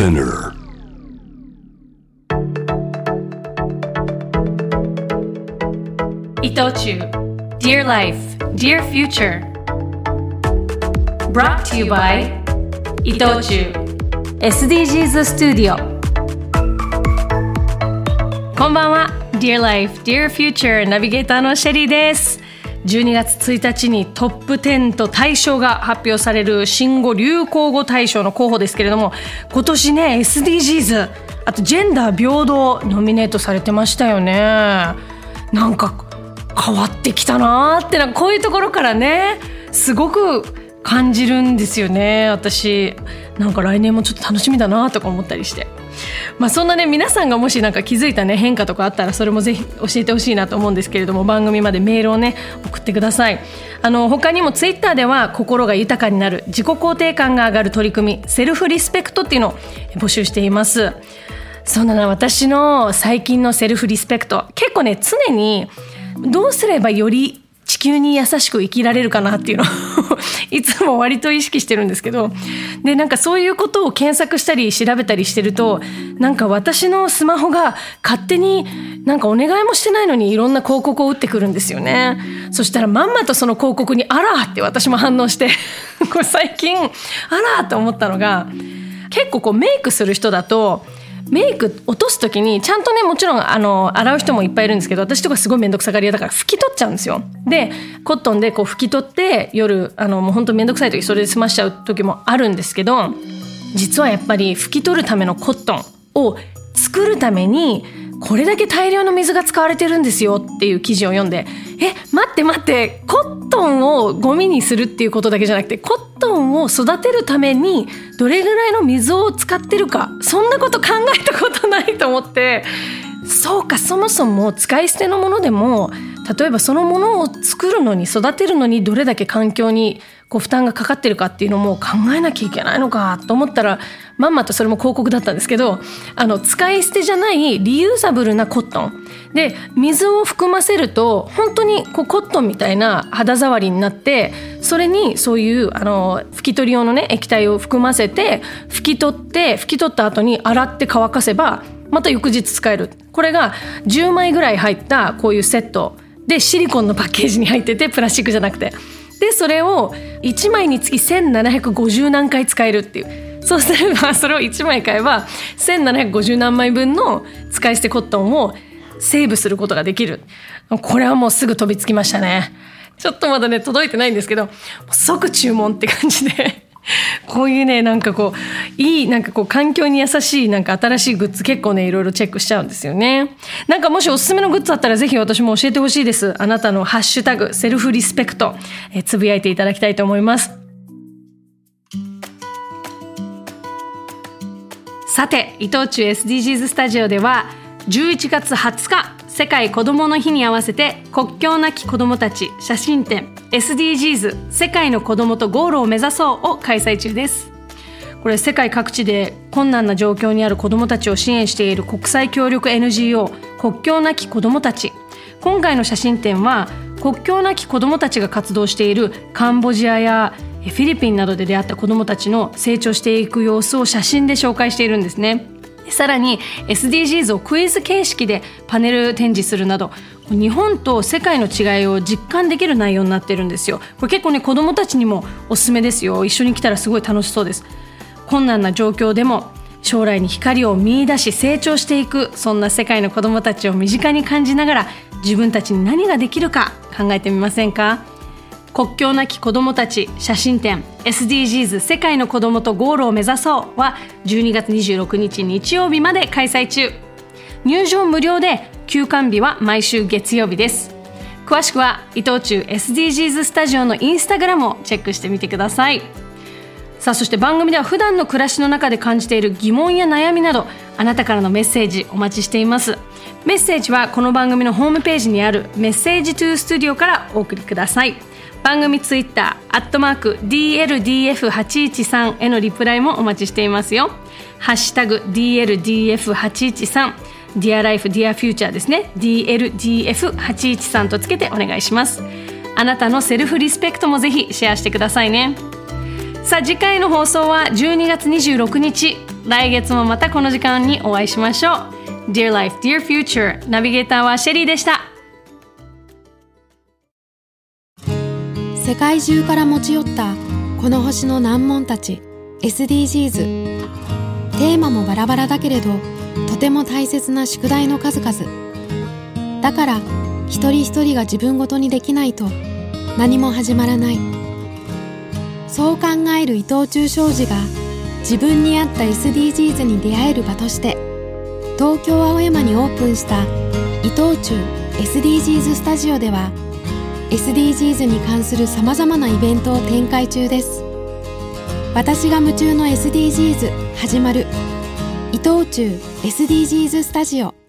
Spinner. 伊藤忠 Dear Life, Dear Future Brought to you by 伊藤忠 SDGs スタジオこんばんは Dear Life, Dear Future ナビゲーターのシェリーです12月1日にトップ10と大賞が発表される新語・流行語大賞の候補ですけれども今年ね SDGs あとジェンダー平等ノミネートされてましたよね。なんか変わってきたなーってなんかこういうところからねすごく感じるんですよね私。なんか来年もちょっと楽しみだなとか思ったりして。まあそんなね皆さんがもしなんか気づいたね変化とかあったらそれもぜひ教えてほしいなと思うんですけれども番組までメールをね送ってください。あの他にもツイッターでは心が豊かになる自己肯定感が上がる取り組みセルフリスペクトっていうのを募集しています。そんな私の最近のセルフリスペクト。結構ね常にどうすればより地球に優しく生きられるかなっていうの。をいつも割と意識してるんですけどでなんかそういうことを検索したり調べたりしてるとなんか私のスマホが勝手になんかお願いもしてないのにいろんな広告を打ってくるんですよねそしたらまんまとその広告に「あら!」って私も反応して これ最近「あら!」と思ったのが結構こうメイクする人だとメイク落とす時にちゃんとねもちろんあの洗う人もいっぱいいるんですけど私とかすごい面倒くさがり屋だから拭き取っちゃうんですよ。でコットンでこう拭き取って夜あのもう本当面倒くさい時それで済ましちゃう時もあるんですけど実はやっぱり拭き取るためのコットンを作るためにこれだけ大量の水が使われてるんですよっていう記事を読んでえ待って待ってコットンをゴミにするっていうことだけじゃなくてコットンを育てるためにどれぐらいの水を使ってるかそんなこと考えたことないと思ってそうかそもそも使い捨てのものでも例えばそのものを作るのに育てるのにどれだけ環境にこう負担がかかってるかっていうのも考えなきゃいけないのかと思ったらまんまとそれも広告だったんですけどあの使い捨てじゃないリユーザブルなコットン。で水を含ませると本当にこうコットンみたいな肌触りになってそれにそういうあの拭き取り用のね液体を含ませて拭き取って拭き取った後に洗って乾かせばまた翌日使える。これが10枚ぐらい入ったこういうセット。でシリコンのパッケージに入っててプラスチックじゃなくて。でそれを1枚につき1750何回使えるっていう。そうすればそれを1枚買えば1750何枚分の使い捨てコットンをセーブすることができる。これはもうすぐ飛びつきましたね。ちょっとまだね届いてないんですけど即注文って感じで。こういうねなんかこういいなんかこう環境に優しいなんか新しいグッズ結構ねいろいろチェックしちゃうんですよね。なんかもしおすすめのグッズあったらぜひ私も教えてほしいです。あなたのハッシュタグセルフリスペクトえつぶやいていただきたいと思います。さて伊藤忠 SDGs スタジオでは11月20日世界子どもの日に合わせて国境なき子どもたち写真展 SDGs 世界の子どもとゴールを目指そうを開催中です。これ世界各地で困難な状況にある子どもたちを支援している国際協力 NGO 国境なき子どもたち。今回の写真展は国境なき子どもたちが活動しているカンボジアやフィリピンなどで出会った子どもたちの成長していく様子を写真で紹介しているんですね。さらに SDGs をクイズ形式でパネル展示するなど日本と世界の違いを実感できる内容になってるんですよ。これ結構ね子どもたちにもおすすめですよ。一緒に来たらすごい楽しそうです。困難な状況でも将来に光を見出し成長していくそんな世界の子どもたちを身近に感じながら自分たちに何ができるか考えてみませんか？国境なき子どもたち写真展 SDGs 世界の子どもとゴールを目指そうは12月26日日曜日まで開催中。入場無料で休館日は毎週月曜日です。詳しくは伊藤忠 SDGs スタジオのインスタグラムをチェックしてみてください。さあそして番組では普段の暮らしの中で感じている疑問や悩みなどあなたからのメッセージお待ちしています。メッセージはこの番組のホームページにあるメッセージトゥースタジオからお送りください。番組ツイッターアットマーク DLDF813 へのリプライもお待ちしていますよ。ハッシュタグ DLDF813 Dear Life Dear Future ですね。DLDF813 とつけてお願いします。あなたのセルフリスペクトもぜひシェアしてくださいね。さあ次回の放送は12月26日。来月もまたこの時間にお会いしましょう。Dear Life, Dear Future ナビゲーターはシェリーでした。世界中から持ち寄ったこの星の難問たち SDGs テーマもバラバラだけれどても大切な宿題の数々。だから一人一人が自分ごとにできないと何も始まらない。そう考える伊藤忠商事が自分に合った SDGs に出会える場として東京青山にオープンした伊藤忠 SDGs スタジオでは SDGs に関するさまざまなイベントを展開中です。私が夢中の SDGs 始まる。伊藤忠 SDGs スタジオ。